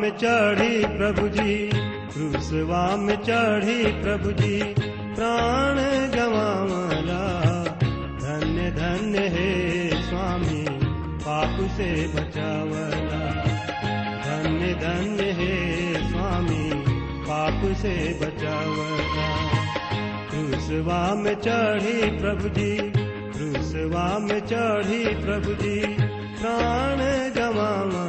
में चढ़ी प्रभु जी क्रूसवा में चढ़ी प्रभु जी, प्राण गवावला। धन्य धन्य हे स्वामी, पाप से बचावला। धन्य धन्य हे स्वामी, पाप से बचावला। क्रूसवा में चढ़ी प्रभु जी क्रूसवा में चढ़ी प्रभु जी, प्राण गवावला।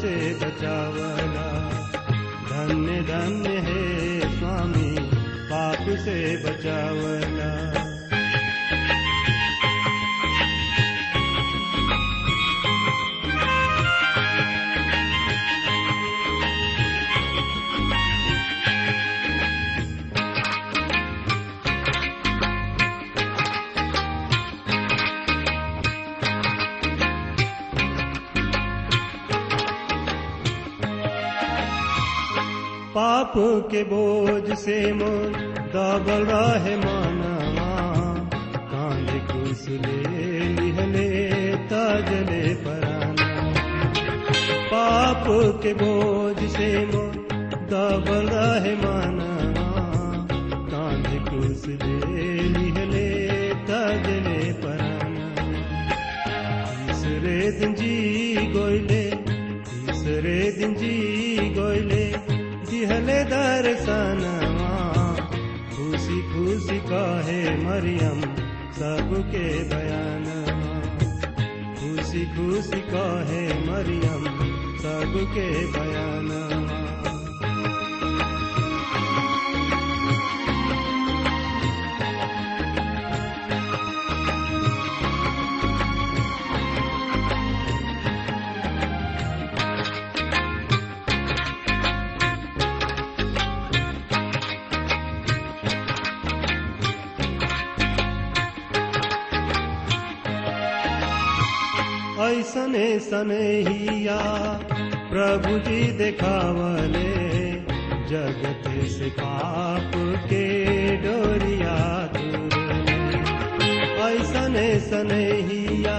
से बचावला धन्य धन्य हे स्वामी पाप से बचावला के बोझ से मोर दबल रहे मानवा कुछ ले लिहले तजले पराना। पाप के बोझ से मोर दबल रहे मानवा कुछ ले लिहले तजले पराना। तीसरे दिन जी गोइले तीसरे दिन जी गोइले दिहले दर्शनवा खुशी खुशी कहे मरियम सबके बयानवा। खुशी खुशी कहे मरियम सबके बयानवा। ऐसने सनहिया, प्रभु जी देखावले जगत से पाप के डोरिया ऐसने सनहिया,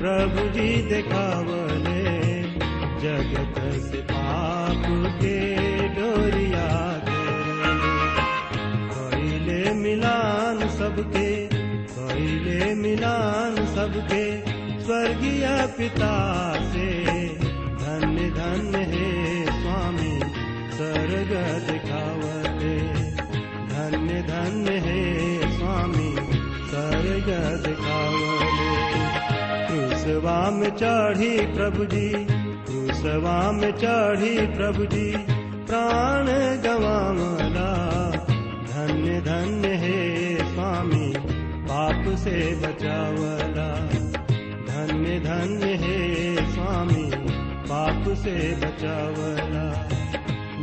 प्रभु जी देखावले जगत से पाप के डोरिया कइले मिलान सबके, कइले मिलान सबके स्वर्गीय पिता से। धन्य धन्य हे स्वामी, स्वर्ग दिखावते। धन्य धन्य हे स्वामी, स्वर्ग दिखावते। क्रूसवा में चढ़ी प्रभु जी क्रूसवा में चढ़ी प्रभु जी प्राण गवावला। धन्य धन्य हे स्वामी, पाप से बचावला। धन्य हे स्वामी, पाप से बचावला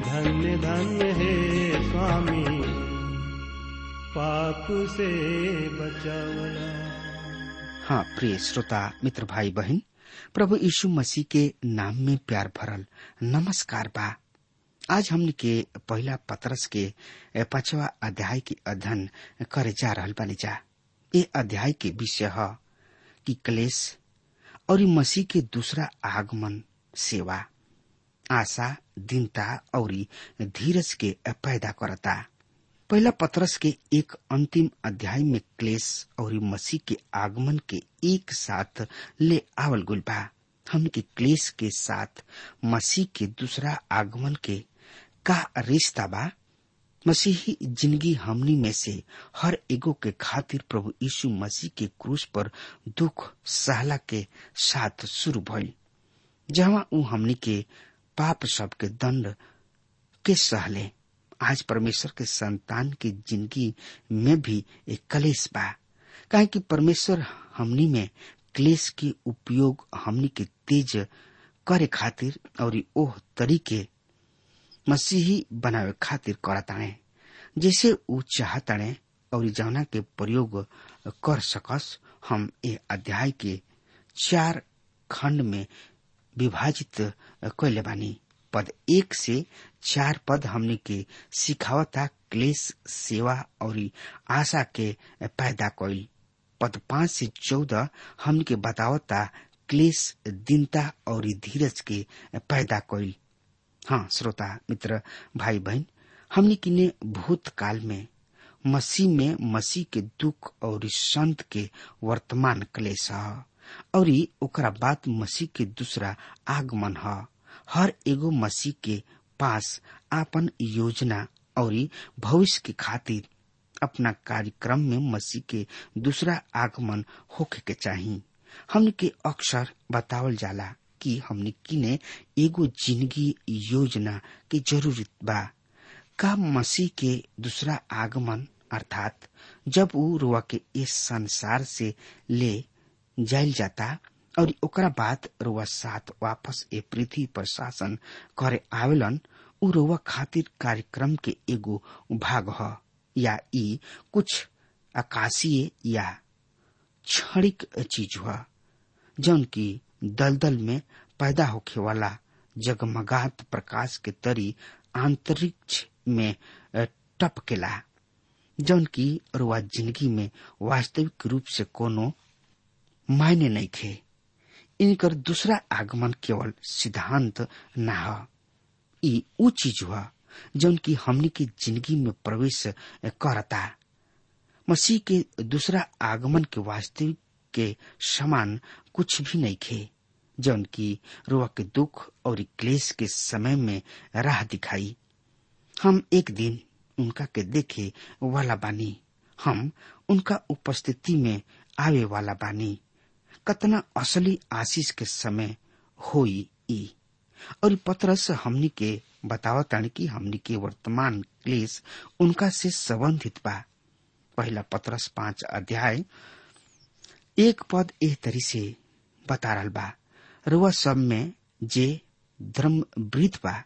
धन्य धन्य हे स्वामी, पाप से बचावला हाँ प्रिय श्रोता, मित्र भाई बहन, प्रभु यीशु मसीह के नाम में प्यार भरल नमस्कार बा। आज हमने के पहला पत्रस के पांचवा अध्याय के अध्ययन करे जा रहा बानी जा। ये अध्याय के विषय है कि क्लेश और मसीह के दूसरा आगमन, सेवा, आशा, दीनता और धीरज के पैदा करता। पहला पत्रस के एक अंतिम अध्याय में क्लेश और मसीह के आगमन के एक साथ ले आवल गुल बा। हमके क्लेश के साथ मसीह के दूसरा आगमन के का रिश्ता बा? मसीही ज़िंदगी हमनी में से हर एगो के खातिर प्रभु यीशु मसीह के क्रूस पर दुख, सहला के साथ शुरू भइल, जहाँ ऊ हमनी के पाप सब के दंड के सहले। आज परमेश्वर के संतान की ज़िंदगी में भी एक कलेश बा, काहे कि परमेश्वर हमनी में क्लेश के उपयोग हमनी के तेज करे खातिर और ओह तरीके मसीही बनावे खातिर करताणे जैसे ऊ चाहताणे और जौना के प्रयोग कर सकस, हम ए अध्याय के चार खंड में विभाजित कैले बानी। पद एक से चार पद हमने के सिखावता, क्लेश, सेवा और आशा के पैदा कैल पद पाँच से चौदह हमने के बतावता, क्लेश, दीनता और धीरज के पैदा कैल हाँ श्रोता, मित्र भाई बहन हमने किने भूतकाल में, मसीह में मसीह के दुख और संत के वर्तमान क्लेश और ओकरा बाद मसीह के दूसरा आगमन है। हर एगो मसीह के पास आपन योजना और भविष्य के खातिर अपना कार्यक्रम में मसीह के दूसरा आगमन होके के चाहिए हमने के अक्सर बतावल जाला। कि हमने किने एगो ज़िंदगी योजना की ज़रूरत बा। का मसीह के दूसरा आगमन, अर्थात जब ऊ रुआ के इस संसार से ले जायल जाता और ओकरा बाद रुआ साथ वापस ए पृथ्वी पर शासन करे आवेलन, ऊ रुआ खातिर कार्यक्रम के एगो भाग ह, या ई कुछ आकाशीय या क्षणिक चीज़ हुआ जौन की दलदल में पैदा होखे वाला जगमगात प्रकाश के तरी अंतरिक्ष में टपकेला। जौन की रुआ ज़िंदगी में वास्तविक रूप से कोनो मायने नहीं थे इनकर दूसरा आगमन केवल सिद्धांत न चीज़ हुआ जौन की हमनी की ज़िंदगी में प्रवेश करता। मसीह के दूसरा आगमन के वास्तविक के समान कुछ भी नहीं खे, जौन की रुआ के दुख और क्लेश के समय में राह दिखाई। हम एक दिन उनका के देखे वाला बानी, हम उनका उपस्थिति में आवे वाला बानी। कतना असली आशीष के समय होई ई। और पत्रस हमनी के बतावतानी कि हमनी के वर्तमान क्लेश उनका से संबंधित बा। पहला पत्रस पाँच अध्याय एक पद एह तरी से बता रहल बा। रुआ सब में जे धर्म वृद्ध बा,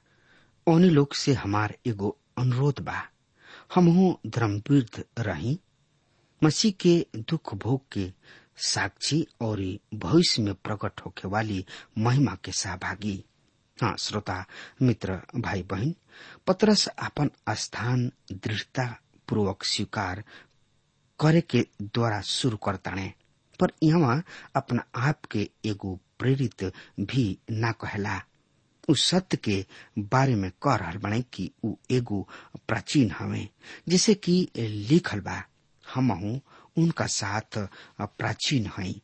ओने लोग से हमार एगो अनुरोध बा। हमहू धर्मवृद्ध रही, मसीह के दुख भोग के साक्षी और भविष्य में प्रकट होके वाली महिमा के सहभागी। हाँ श्रोता, मित्र भाई बहन पत्रस अपन स्थान दृढ़ता पूर्वक स्वीकार करे के द्वारा शुरू करताने। पर यहाँ अपना आप के एगो प्रेरित भी ना कहला। उ सत्य के बारे में कह रहा बने कि उ एगो प्राचीन हवे, जैसे कि लिखल बा। हमहू उनका साथ प्राचीन हई।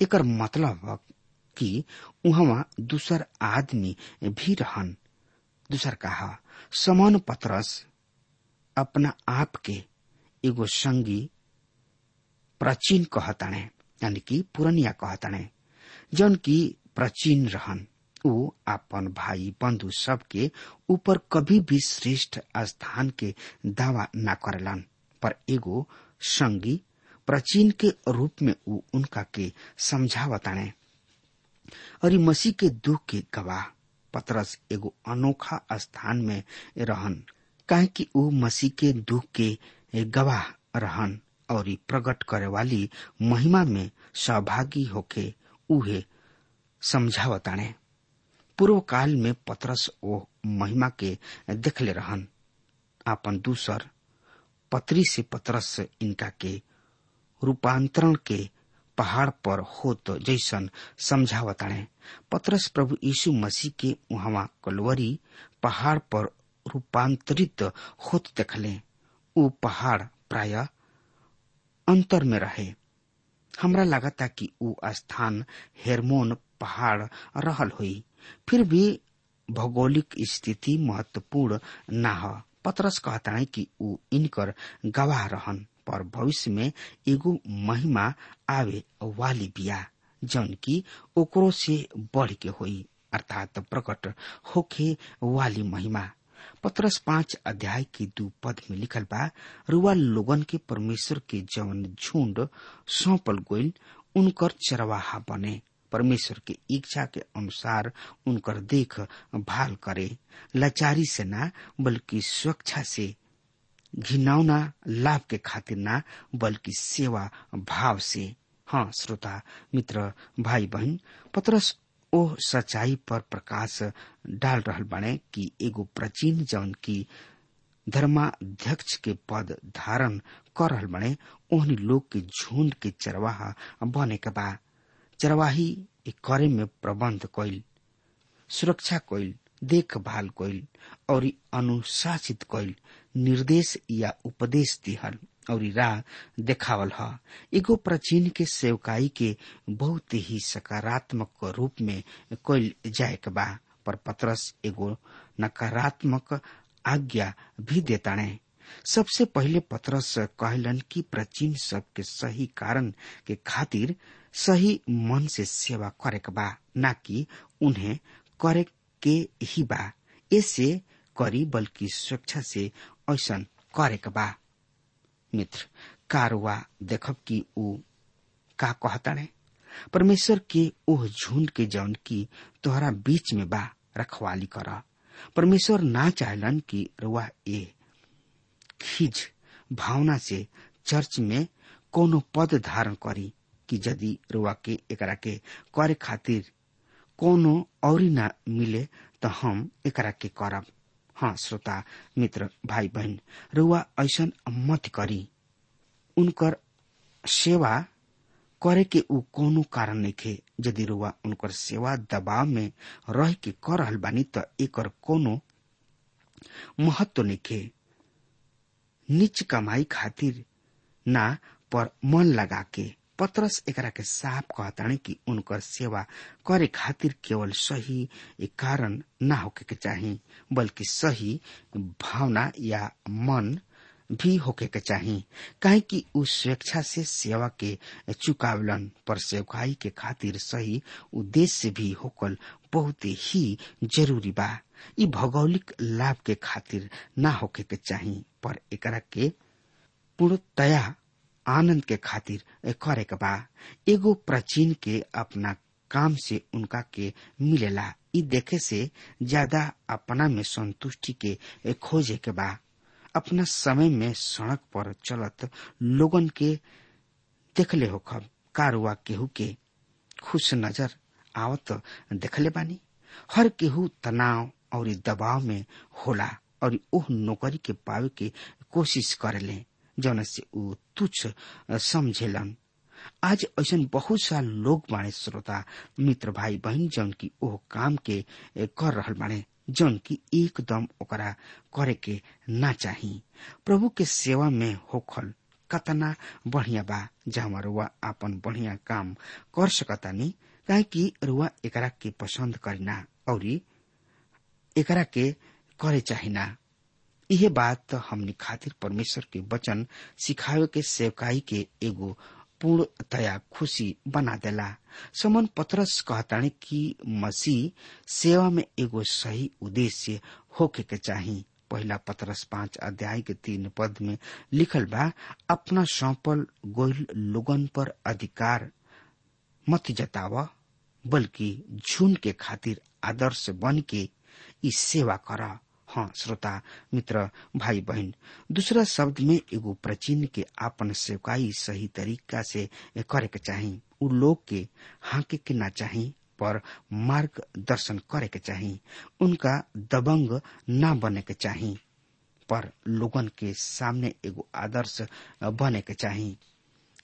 एकर मतलब कि उहवा दूसर आदमी भी रहन। दूसर कहा, समान पत्रस अपना आप के एगो संगी प्राचीन कहताने। यानी कि पुरनिया कहताने। जौन की प्राचीन रहन ऊ अपन भाई बंधु सबके ऊपर कभी भी श्रेष्ठ स्थान के दावा न करेलन, पर एगो संगी प्राचीन के रूप में ऊ उनका के समझावताने। और मसीह के दुख के गवाह, पतरस एगो अनोखा स्थान में रहन, काहे कि ऊ मसीह के दुख के गवाह रहन। और प्रकट करे वाली महिमा में सहभागी होके उहे समझावताने पूर्व काल में पतरस ओ महिमा के देखले रहन। आपन दूसर, पत्री से पतरस इनका के रूपांतरण के पहाड़ पर होत जैसन समझावताणे पतरस प्रभु यीशु मसीह के वहाँ कलवरी पहाड़ पर रूपांतरित होत देखले। ऊ पहाड़ प्राय अंतर में रहे। हमरा लागता कि ऊ स्थान हेरमोन पहाड़ रहल हुई। फिर भी भौगोलिक स्थिति महत्वपूर्ण न पतरस कहता है कि ऊ इनकर गवाह रहन, पर भविष्य में एगो महिमा आवे वाली बिया, जौन की ओकरो से बढ़ के होई, अर्थात प्रकट होखे वाली महिमा। पत्रस पाँच अध्याय की दू पद में लिखल बा, रुआ लोगन के परमेश्वर के जवन झुंड सौंपल गोइल, उनकर चरवाहा बने। परमेश्वर के इच्छा के अनुसार उनकर देख भाल करे। लाचारी से ना, बल्कि स्वेच्छा से। घिनौना लाभ के खातिर ना, बल्कि सेवा भाव से। हाँ श्रोता, मित्र भाई बहन पत्रस ओ सच्चाई पर प्रकाश डाल रहल बने कि एगो प्राचीन जौन की धर्माध्यक्ष के पद धारण कर रहल बने, ओहनी लोग के झुंड के चरवाहा बने के बा। चरवाही करे में प्रबंध कइल, सुरक्षा कइल, देखभाल कइल, और अनुशासित कइल, निर्देश या उपदेश दिहल। और राह देखावल ह। एगो प्राचीन के सेवकाई के बहुत ही सकारात्मक रूप में कइल जाए के बा, पर पत्रस एगो नकारात्मक आज्ञा भी देताणे सबसे पहले पत्रस कहलन कि प्राचीन सब के सही कारण के खातिर सही मन से सेवा करे के बा, ना कि उन्हें करे के ही बा। ऐसे करी बल्कि स्वेच्छा से ऐसा करे के बा। मित्र, कारवा देखब कि का कहताणे परमेश्वर के ओह झुंड के जौन की तोहरा बीच में बा, रखवाली कर। परमेश्वर ना चाहलन कि रुआ ए खिज भावना से चर्च में कोनो पद धारण करी कि यदि रुआ के एकरा के करे खातिर कोनो और ना मिले तो हम एकरा के करब। हाँ श्रोता, मित्र भाई बहन रुआ ऐसा मत करी। उनकर सेवा करे के ऊ कोनो कारण नहीं थे यदि रुआ उनकर सेवा दबाव में रह के कर रहल बानी त एकर कोनो महत्व नहीं थे निच कमाई खातिर ना पर मन लगा के पत्रस एकरा के साफ़ कहताने कि उनकर सेवा करे खातिर केवल सही कारण ना होके के चाही, बल्कि सही भावना या मन भी होके के चाही। काहे कि उ स्वेच्छा से सेवा के चुकावलन पर सेवकाई के खातिर सही उद्देश्य भी होकल बहुत ही ज़रूरी बा। इ भौगोलिक लाभ के खातिर ना होके के चाही, पर एकरा के पूर्णतया आनंद के खातिर करे के बा। एगो प्राचीन के अपना काम से उनका के मिलेला। इ देखे से ज़्यादा अपना में संतुष्टि के खोजे के बा। अपना समय में सड़क पर चलत लोगन के देखले हो खब कारुआ केहू के खुश नज़र आवत देखले बानी। हर केहू तनाव और दबाव में होला और ओह नौकरी के पावे के कोशिश करेले। जौन से ऊ तुच्छ समझेलन। आज ऐसा बहुत सा लोग बाणे श्रोता, मित्र भाई बहन जौन की ओह काम के कर रहल बाणे जौन की एकदम ओकरा करे के ना चाही। प्रभु के सेवा में होखल, कतना बढ़िया बा, जहाँ रुआ आपन बढ़िया काम कर सकतानी काहे कि रुआ एकरा के पसंद करीना और एकरा के करे चाहिना यह बात हमने खातिर परमेश्वर के वचन, सिखावे के सेवकाई के एगो पूर्णतया खुशी बना देला। समन पत्रस कहताने कि मसीह सेवा में एगो सही उद्देश्य होके के चाही। पहला पत्रस पाँच अध्याय के तीन पद में लिखल बा, अपना सौंपल गोयल लोगन पर अधिकार मत जतावा, बल्कि झुंड के खातिर आदर्श बन के इस सेवा करा। हाँ श्रोता, मित्र भाई बहन दूसरा शब्द में एगो प्राचीन के आपन सेवकाई सही तरीका से करे के चाही। उ लोग के हाके के ना चाही, पर मार्ग दर्शन करे के चाही। उनका दबंग ना बने के चाही, पर लोगन के सामने एगो आदर्श बने के चाही।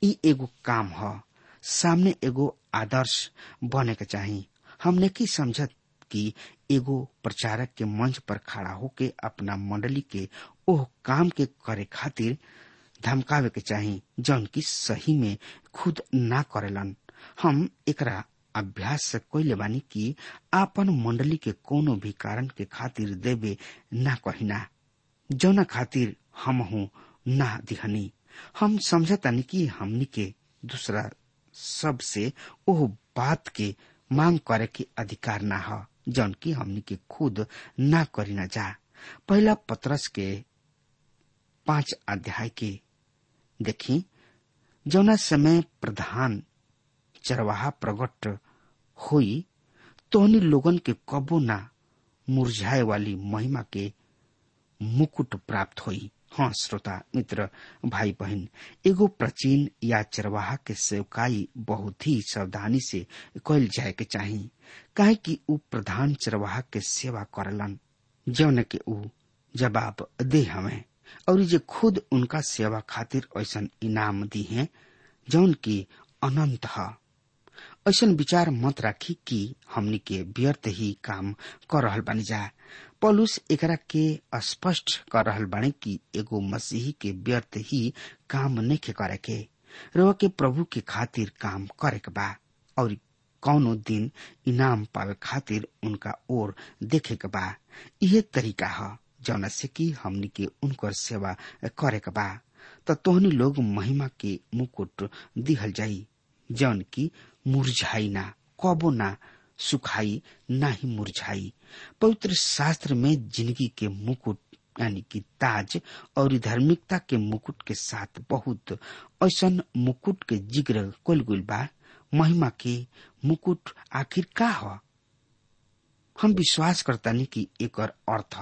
ई एगो काम ह, सामने एगो आदर्श बने के चाही। हमने की समझत कि एगो प्रचारक के मंच पर खड़ा होके अपना मंडली के ओह काम के करे खातिर धमकावे के चाही, जौन की सही में खुद ना करेलन। हम एकरा अभ्यास से कैले बानी कि आपन मंडली के कोनो भी कारण के खातिर देवे ना कहिना। जौना खातिर हम हूँ ना दिहनी। हम समझतानी कि हमनी के दूसरा सबसे ओह बात के मांग करे के अधिकार ना ह। जौन की हमनी के खुद ना करी ना जा। पहला पत्रस के पाँच अध्याय के देखी जौना समय प्रधान चरवाहा प्रकट हुई, तोहनी लोगन के कबो ना मुरझाए वाली महिमा के मुकुट प्राप्त हुई। हाँ श्रोता, मित्र भाई बहन एगो प्राचीन या चरवाहा के सेवकाई बहुत ही सावधानी से कल जाए के चाही। काहे कि उ प्रधान चरवाहा के सेवा करलन जौन के उ जवाब दे हमें, और जे खुद उनका सेवा खातिर ऐसा इनाम दी है जौन की अनंत है। ऐसा विचार मत राखी कि हमनी के व्यर्थ ही काम कर रहल बानी जा। पौलुस एकरा के स्पष्ट कर रहल बाने कि एगो मसीही के व्यर्थ ही काम नहीं करे के रवा के प्रभु के खातिर काम करे के बा, और कौनो दिन इनाम पावे खातिर उनका ओर देखे के बा। यह तरीका है, जौना से कि हमनी के उनकर सेवा करे के बा। त तोहनी लोग महिमा के मुकुट दिहल जाई, जौन की मुरझाई ना, कबो ना सुखाई, ना ही मुरझाई। पवित्र शास्त्र में ज़िंदगी के मुकुट, यानी कि ताज, और धार्मिकता के मुकुट के साथ बहुत ऐसा मुकुट के ज़िक्र कुल गुल बा। महिमा के मुकुट आखिर का ह? हम विश्वास करता नहीं कि एक और अर्थ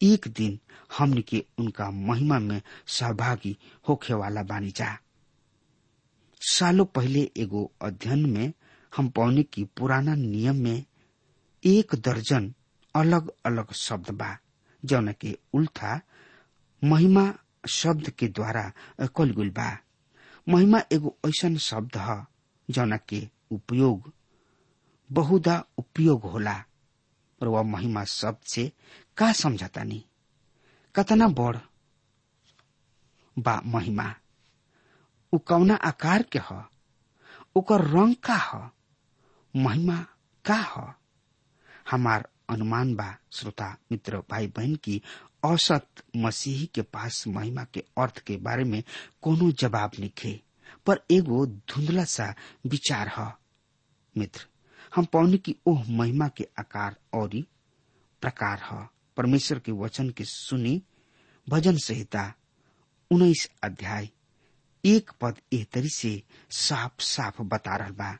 एक दिन हमने के उनका महिमा में सहभागी होखे वाला बानी जा। सालों पहले एगो अध्ययन में हम पौने की पुराना नियम में एक दर्जन अलग अलग शब्द बा, जौन के उल्था महिमा शब्द के द्वारा कल गुल बा। महिमा एगो ऐसा शब्द है, जौन के उपयोग, बहुधा उपयोग होला और वह महिमा शब्द से का समझता नहीं कतना बड़ बा महिमा? उ कौना आकार के ह? ओकर रंग का ह? महिमा का ह? हमार अनुमान बा, श्रोता, मित्र भाई बहन की औसत मसीही के पास महिमा के अर्थ के बारे में कोनो जवाब निखे पर एगो धुंधला सा विचार ह। मित्र, हम पौने की ओह महिमा के आकार और प्रकार ह। परमेश्वर के वचन के सुनी, भजन संहिता, उन्नीस अध्याय एक पद एह तरी से साफ़ साफ़ बता रहल बा।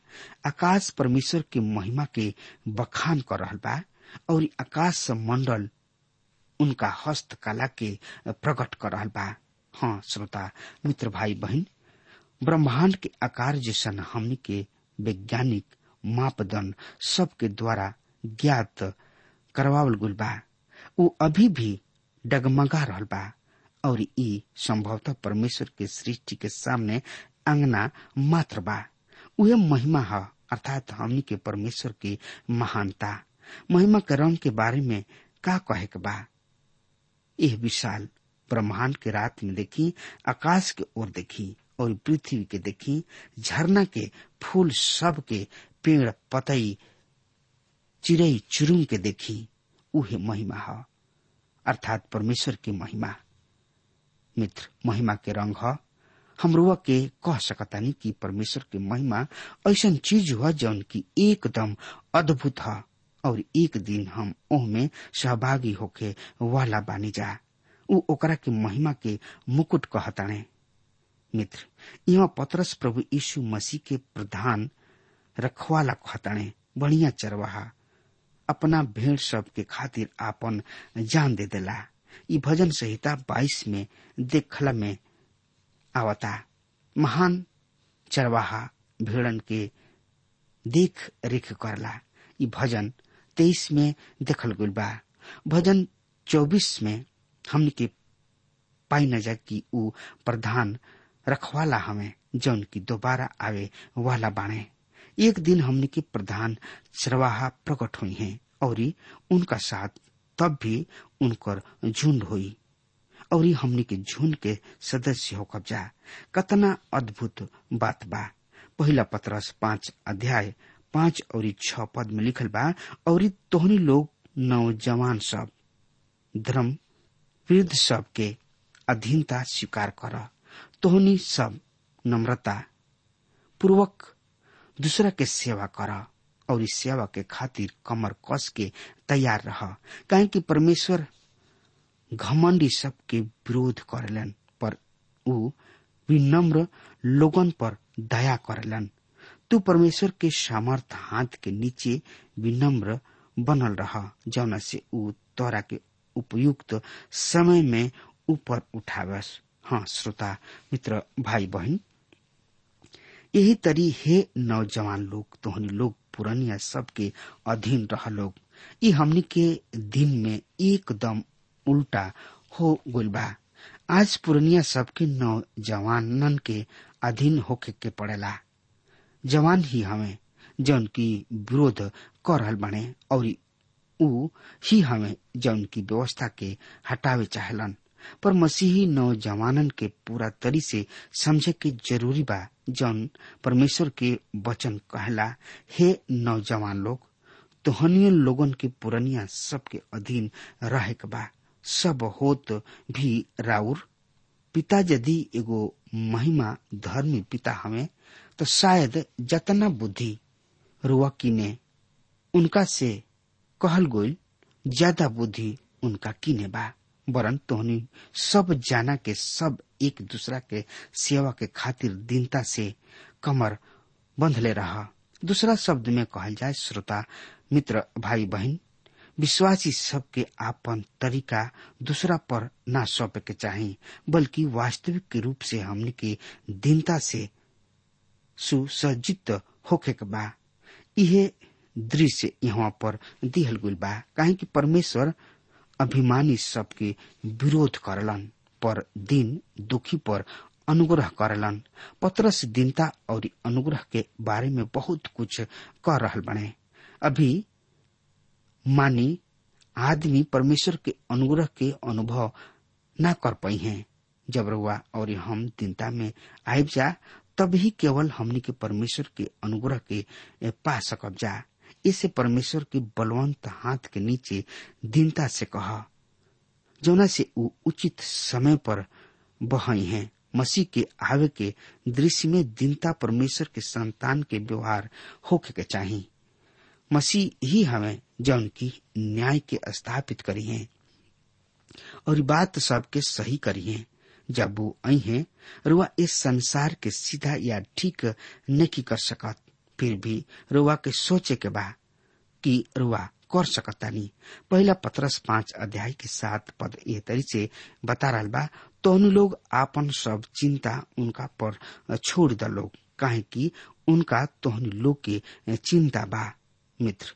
आकाश परमेश्वर के महिमा के बखान कर रहल बा और आकाश मंडल उनका हस्तकला के प्रकट कर रहल बा। हाँ श्रोता, मित्र भाई बहन ब्रह्मांड के आकार जैसन हमनी के वैज्ञानिक मापदंड सबके द्वारा ज्ञात करवावल गुल बा। उ अभी भी डगमगा रहल बा। और ई संभवतः परमेश्वर के सृष्टि के सामने अंगना मात्र बा। उहे महिमा है, अर्थात हमनी के परमेश्वर की महानता। महिमा के रंग के बारे में का कहे के बा? यह विशाल ब्रह्मांड के रात में देखी, आकाश के ओर देखी, और पृथ्वी के देखी, झरना के फूल सब के पेड़ पतई चिड़ई चुरुंग के देखी, उहे महिमा है, अर्थात परमेश्वर की महिमा। मित्र, महिमा के रंग हम रुआ के कह सकतानी कि परमेश्वर के महिमा ऐसा चीज़ हुआ जौन की एकदम अद्भुत है, और एक दिन हम ओह में सहभागी होके वाला बानी जा। ओकरा के महिमा के मुकुट कहताने। मित्र यहाँ पतरस प्रभु यीशु मसीह के प्रधान रखवाला कहताने। बढ़िया चरवाहा। अपना भेड़ सब के खातिर आपन जान दे देला। ई भजन संहिता बाईस में देखला में आवता। महान चरवाहा भेड़न के देख रेख करला। ई भजन तेईस में देखल गल बा। भजन चौबीस में हमन के पाई न जा कि ऊ प्रधान रखवाला हमें जौन की दोबारा आवे वाला बाणे। एक दिन हमने के प्रधान चरवाहा प्रकट हुई हैं और उनका साथ तब भी उनकर झुंड हुई। और हमने के झुंड के सदस्य हो कब्जा कतना अद्भुत बात बा। पहला पत्रस पाँच अध्याय, पाँच और छ पद में लिखल बा और तोहनी लोग नौजवान सब, धर्म वृद्ध सब के अधीनता स्वीकार कर। तोहनी सब नम्रता पूर्वक दूसरा के सेवा कर। और इस सेवा के खातिर कमर कस के तैयार रह। काहे कि परमेश्वर घमंडी सब के विरोध करेलन, पर ऊ विनम्र लोगन पर दया करेलन। तू परमेश्वर के सामर्थ हाथ के नीचे विनम्र बनल रह जौना से ऊ तोरा के उपयुक्त समय में ऊपर उठावस। हाँ श्रोता, मित्र भाई बहन यही तरी हे नौजवान लोग, तोहनी लोग पुरनिया सबके अधीन रह लोग। ई हमनी के दिन में एकदम उल्टा हो गइल बा। आज पुरनिया सबके नौजवानन के अधीन होके के पड़ेला। जवान ही हमें, जौन की विरोध कर रहल बने और ऊ ही हमें जौन की व्यवस्था के हटावे चाहलन। पर मसीही नौजवानन के पूरा तरी से समझे के ज़रूरी बा, जौन परमेश्वर के वचन कहला, हे नौजवान लोग तोहनिय लोगन के पुरनिया सबके अधीन रहे बा। सब होत भी राउर, पिता यदि एगो महिमा धर्मी पिता हमें तो शायद जतना बुद्धि रुआ किने, उनका से कहल गोल ज़्यादा बुद्धि उनका किने बा। वरन तोहनी, सब जाना के, सब एक दूसरा के सेवा के खातिर दीनता से कमर बंधले रहा। दूसरा शब्द में कहल जाए श्रोता, मित्र भाई बहन विश्वासी सबके आपन तरीका दूसरा पर ना सौंपे के चाही, बल्कि वास्तविक रूप से हमने के दीनता से सुसज्जित होके बा। दृश्य यहाँ पर दिहल गुल बा। काहे कि परमेश्वर अभिमानी सबके विरोध करलन, पर दिन दुखी पर अनुग्रह करलन। पत्रस दीनता और अनुग्रह के बारे में बहुत कुछ कर रहल बने। अभी मानी आदमी परमेश्वर के अनुग्रह के अनुभव ना कर पाई हैं। जब रुआ और हम दीनता में आयब जा, तब ही केवल हमनी के परमेश्वर के अनुग्रह के पा सकब जा। इसे परमेश्वर के बलवंत हाथ के नीचे दीनता से कहा, जौना से ऊ उचित समय पर बहई हैं। मसीह के आवे के दृश्य में दीनता परमेश्वर के संतान के व्यवहार होके के चाहिए मसीह ही हमें जौन की न्याय के स्थापित करी है और बात सबके सही करी है। जब वो आई है रुआ इस संसार के सीधा या ठीक नहीं कर सकत फिर भी रुआ के सोचे के बा कि रुआ कर सकता नहीं पहला पत्रस पाँच अध्याय के सात पद ए तरी से बता रहा बा तो लोग आपन सब चिंता उनका पर छोड़ द लोग काहे कि उनका तोहनी लोग के चिंता बा, मित्र।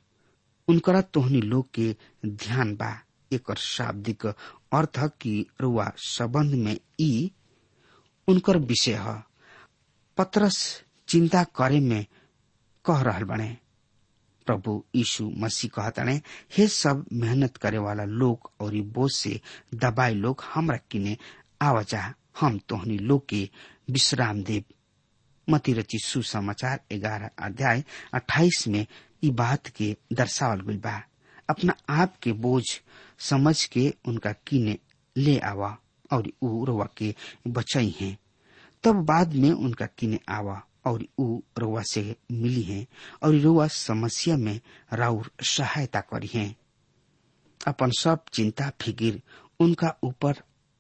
उनकरा तोहनी लोग के ध्यान बा। एक शाब्दिक अर्थ की रुआ संबंध में ई उनकर विषय है। पत्रस चिंता करे में कह रहल बने। प्रभु यीशु मसीह कहतने हे सब मेहनत करे वाला लोग और बोझ से दबाए लोग हमरा किने आवाजा हम तोहनी लोग के विश्राम देव मती रची सुसमाचार ग्यारह अध्याय अट्ठाईस में ई बात के दर्शावल गई बा। अपना आप के बोझ समझ के उनका किने ले आवा और रोवा के बचाई हैं। तब बाद में उनका किने आवा। और ऊ रोवा से मिली हैं और रोवा समस्या में राउर सहायता करी हैं। अपन सब चिंता फिकिर, उनका ऊपर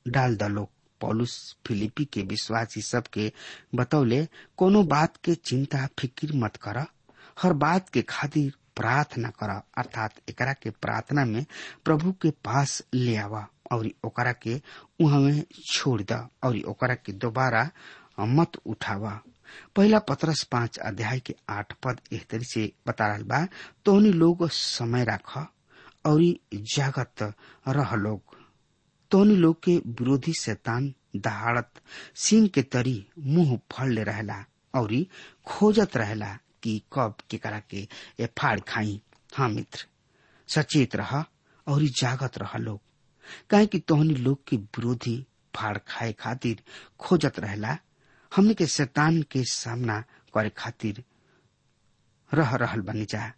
डाल दलो। पौलुस फिलिपी के विश्वासी सबके बतौले, कोनो बात के चिंता फिकिर मत कर। हर बात के खातिर प्रार्थना कर। अर्थात एकरा के प्रार्थना में प्रभु के पास ले आवा और ओकरा के उहाँ में छोड़ द और ओकरा के दोबारा मत उठावा। पहला पत्रस पाँच अध्याय के आठ पद एहतरी से बता रहा बा तोहनी लोग समय राख और जागत रह लोग। तोहनी लोग के विरोधी शैतान दहाड़त सिंह के तरी मुँह फल ले रहला और खोजत रहला कि कब, केकरा के ए फाड़ खाई। हाँ मित्र, सचेत रह और जागत रह लोग। काहे कि तोहनी लोग के विरोधी फाड़ खाए खातिर खोजत रहला हमने के शैतान के सामना करे खातिर रह रहल बनी जा।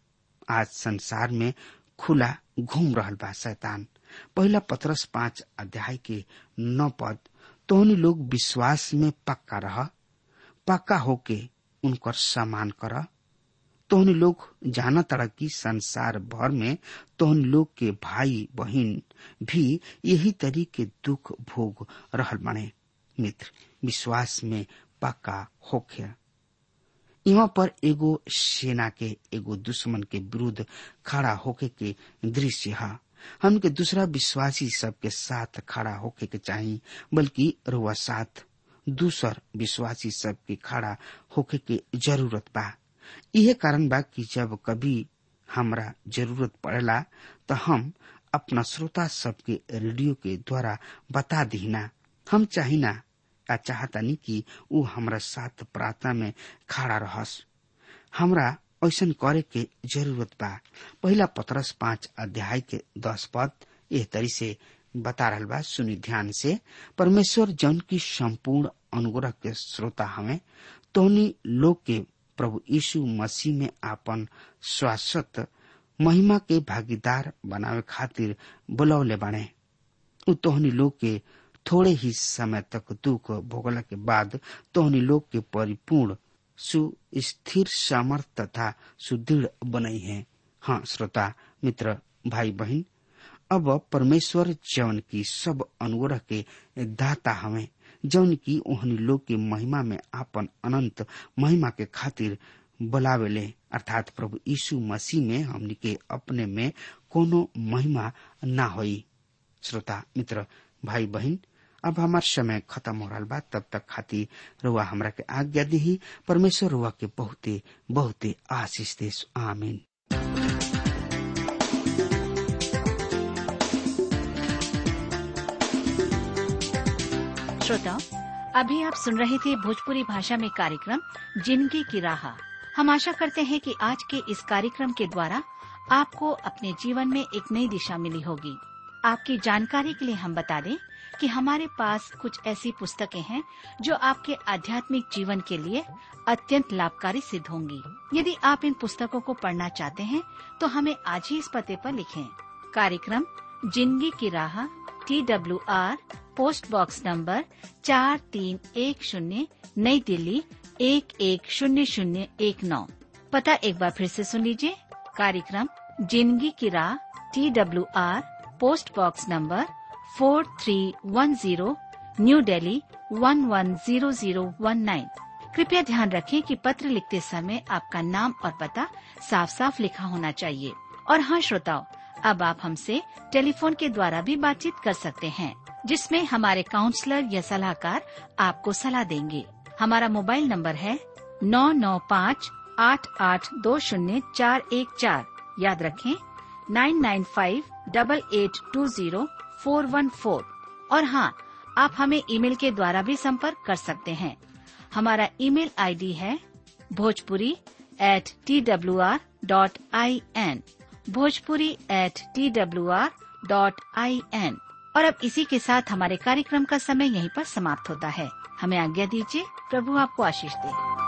आज संसार में खुला घूम रहल बा शैतान। पहला पत्रस पाँच अध्याय के नौ पद, तोहनी लोग विश्वास में पक्का रह, पक्का होके उनकर सम्मान कर। तोहनी लोग जाना तड़ा कि संसार भर में तोहनी लोग के भाई बहन भी यही तरीके दुख भोग रहल बने। मित्र, विश्वास में पक्का होखे यहाँ पर एगो सेना के, एगो दुश्मन के विरुद्ध खड़ा होके के दृश्य है। हमके दूसरा विश्वासी सबके साथ खड़ा होके के चाहिए बल्कि रुआ साथ दूसर विश्वासी सबके खड़ा होके के ज़रूरत बा। यह कारण बा कि जब कभी हमरा ज़रूरत पड़ेला तो हम अपना श्रोता सबके रेडियो के द्वारा बता दीना हम चाहिना या चाहतानी कि ऊ हमरा साथ प्रार्थना में खड़ा रहस। हमरा ऐसा करे के ज़रूरत बा। पहला पत्रस पाँच अध्याय के दस पद एह तरी से बता रहल बा। सुनी ध्यान से। परमेश्वर जन की संपूर्ण अनुग्रह के श्रोता हमें, तोहनी लोग के प्रभु यीशु मसीह में आपन शाश्वत महिमा के भागीदार बनावे खातिर बुलौले बाणे उ तोहनी लोग के थोड़े ही समय तक दुख भोगला के बाद तोहनी लोग के परिपूर्ण, सुस्थिर सामर्थ तथा सुदृढ़ बनई है। हाँ श्रोता, मित्र भाई बहन अब परमेश्वर जौन की सब अनुग्रह के दाता हमें जौन की ओहनी लोग के महिमा में आपन अनंत महिमा के खातिर बुलावेले अर्थात प्रभु यीशु मसीह में हमनी के अपने में कोनो महिमा ना होई। श्रोता, मित्र भाई बहन अब हमार समय खत्म हो रहा बा, तब तक खाती रुआ हमरा के आज्ञा दी परमेश्वर रुआ के बहुते बहुते आशीष देश आमीन। श्रोताओं अभी आप सुन रहे थे भोजपुरी भाषा में कार्यक्रम ज़िंदगी की राह। हम आशा करते हैं कि आज के इस कार्यक्रम के द्वारा आपको अपने जीवन में एक नई दिशा मिली होगी। आपकी जानकारी के लिए हम बता दें कि हमारे पास कुछ ऐसी पुस्तकें हैं जो आपके आध्यात्मिक जीवन के लिए अत्यंत लाभकारी सिद्ध होंगी। यदि आप इन पुस्तकों को पढ़ना चाहते हैं तो हमें आज ही इस पते पर लिखें। कार्यक्रम, ज़िंदगी की राह T W R post box number चार तीन एक शून्य, नई दिल्ली, एक एक शून्य शून्य एक नौ। पता एक बार फिर से सुन लीजिए। कार्यक्रम, ज़िंदगी की राह T W R post box number four three one zero, New Delhi one one zero zero one nine. कृपया ध्यान रखें कि पत्र लिखते समय आपका नाम और पता साफ़ साफ़ लिखा होना चाहिए। और हाँ श्रोताओं, अब आप हमसे टेलीफोन के द्वारा भी बातचीत कर सकते हैं, जिसमें हमारे काउंसलर या सलाहकार आपको सलाह देंगे। हमारा मोबाइल नंबर है नौ नौ पाँच आठ आठ दो शून्य चार एक चार। याद रखें, nine nine five double eight two zero four one four. और हाँ आप हमें ईमेल के द्वारा भी संपर्क कर सकते हैं। हमारा ईमेल आईडी है Bhojpuri at T W R dot I N Bhojpuri at T W R dot I N और अब इसी के साथ हमारे कार्यक्रम का समय यहीं पर समाप्त होता है। हमें आज्ञा दीजिए, प्रभु आपको आशीष दे।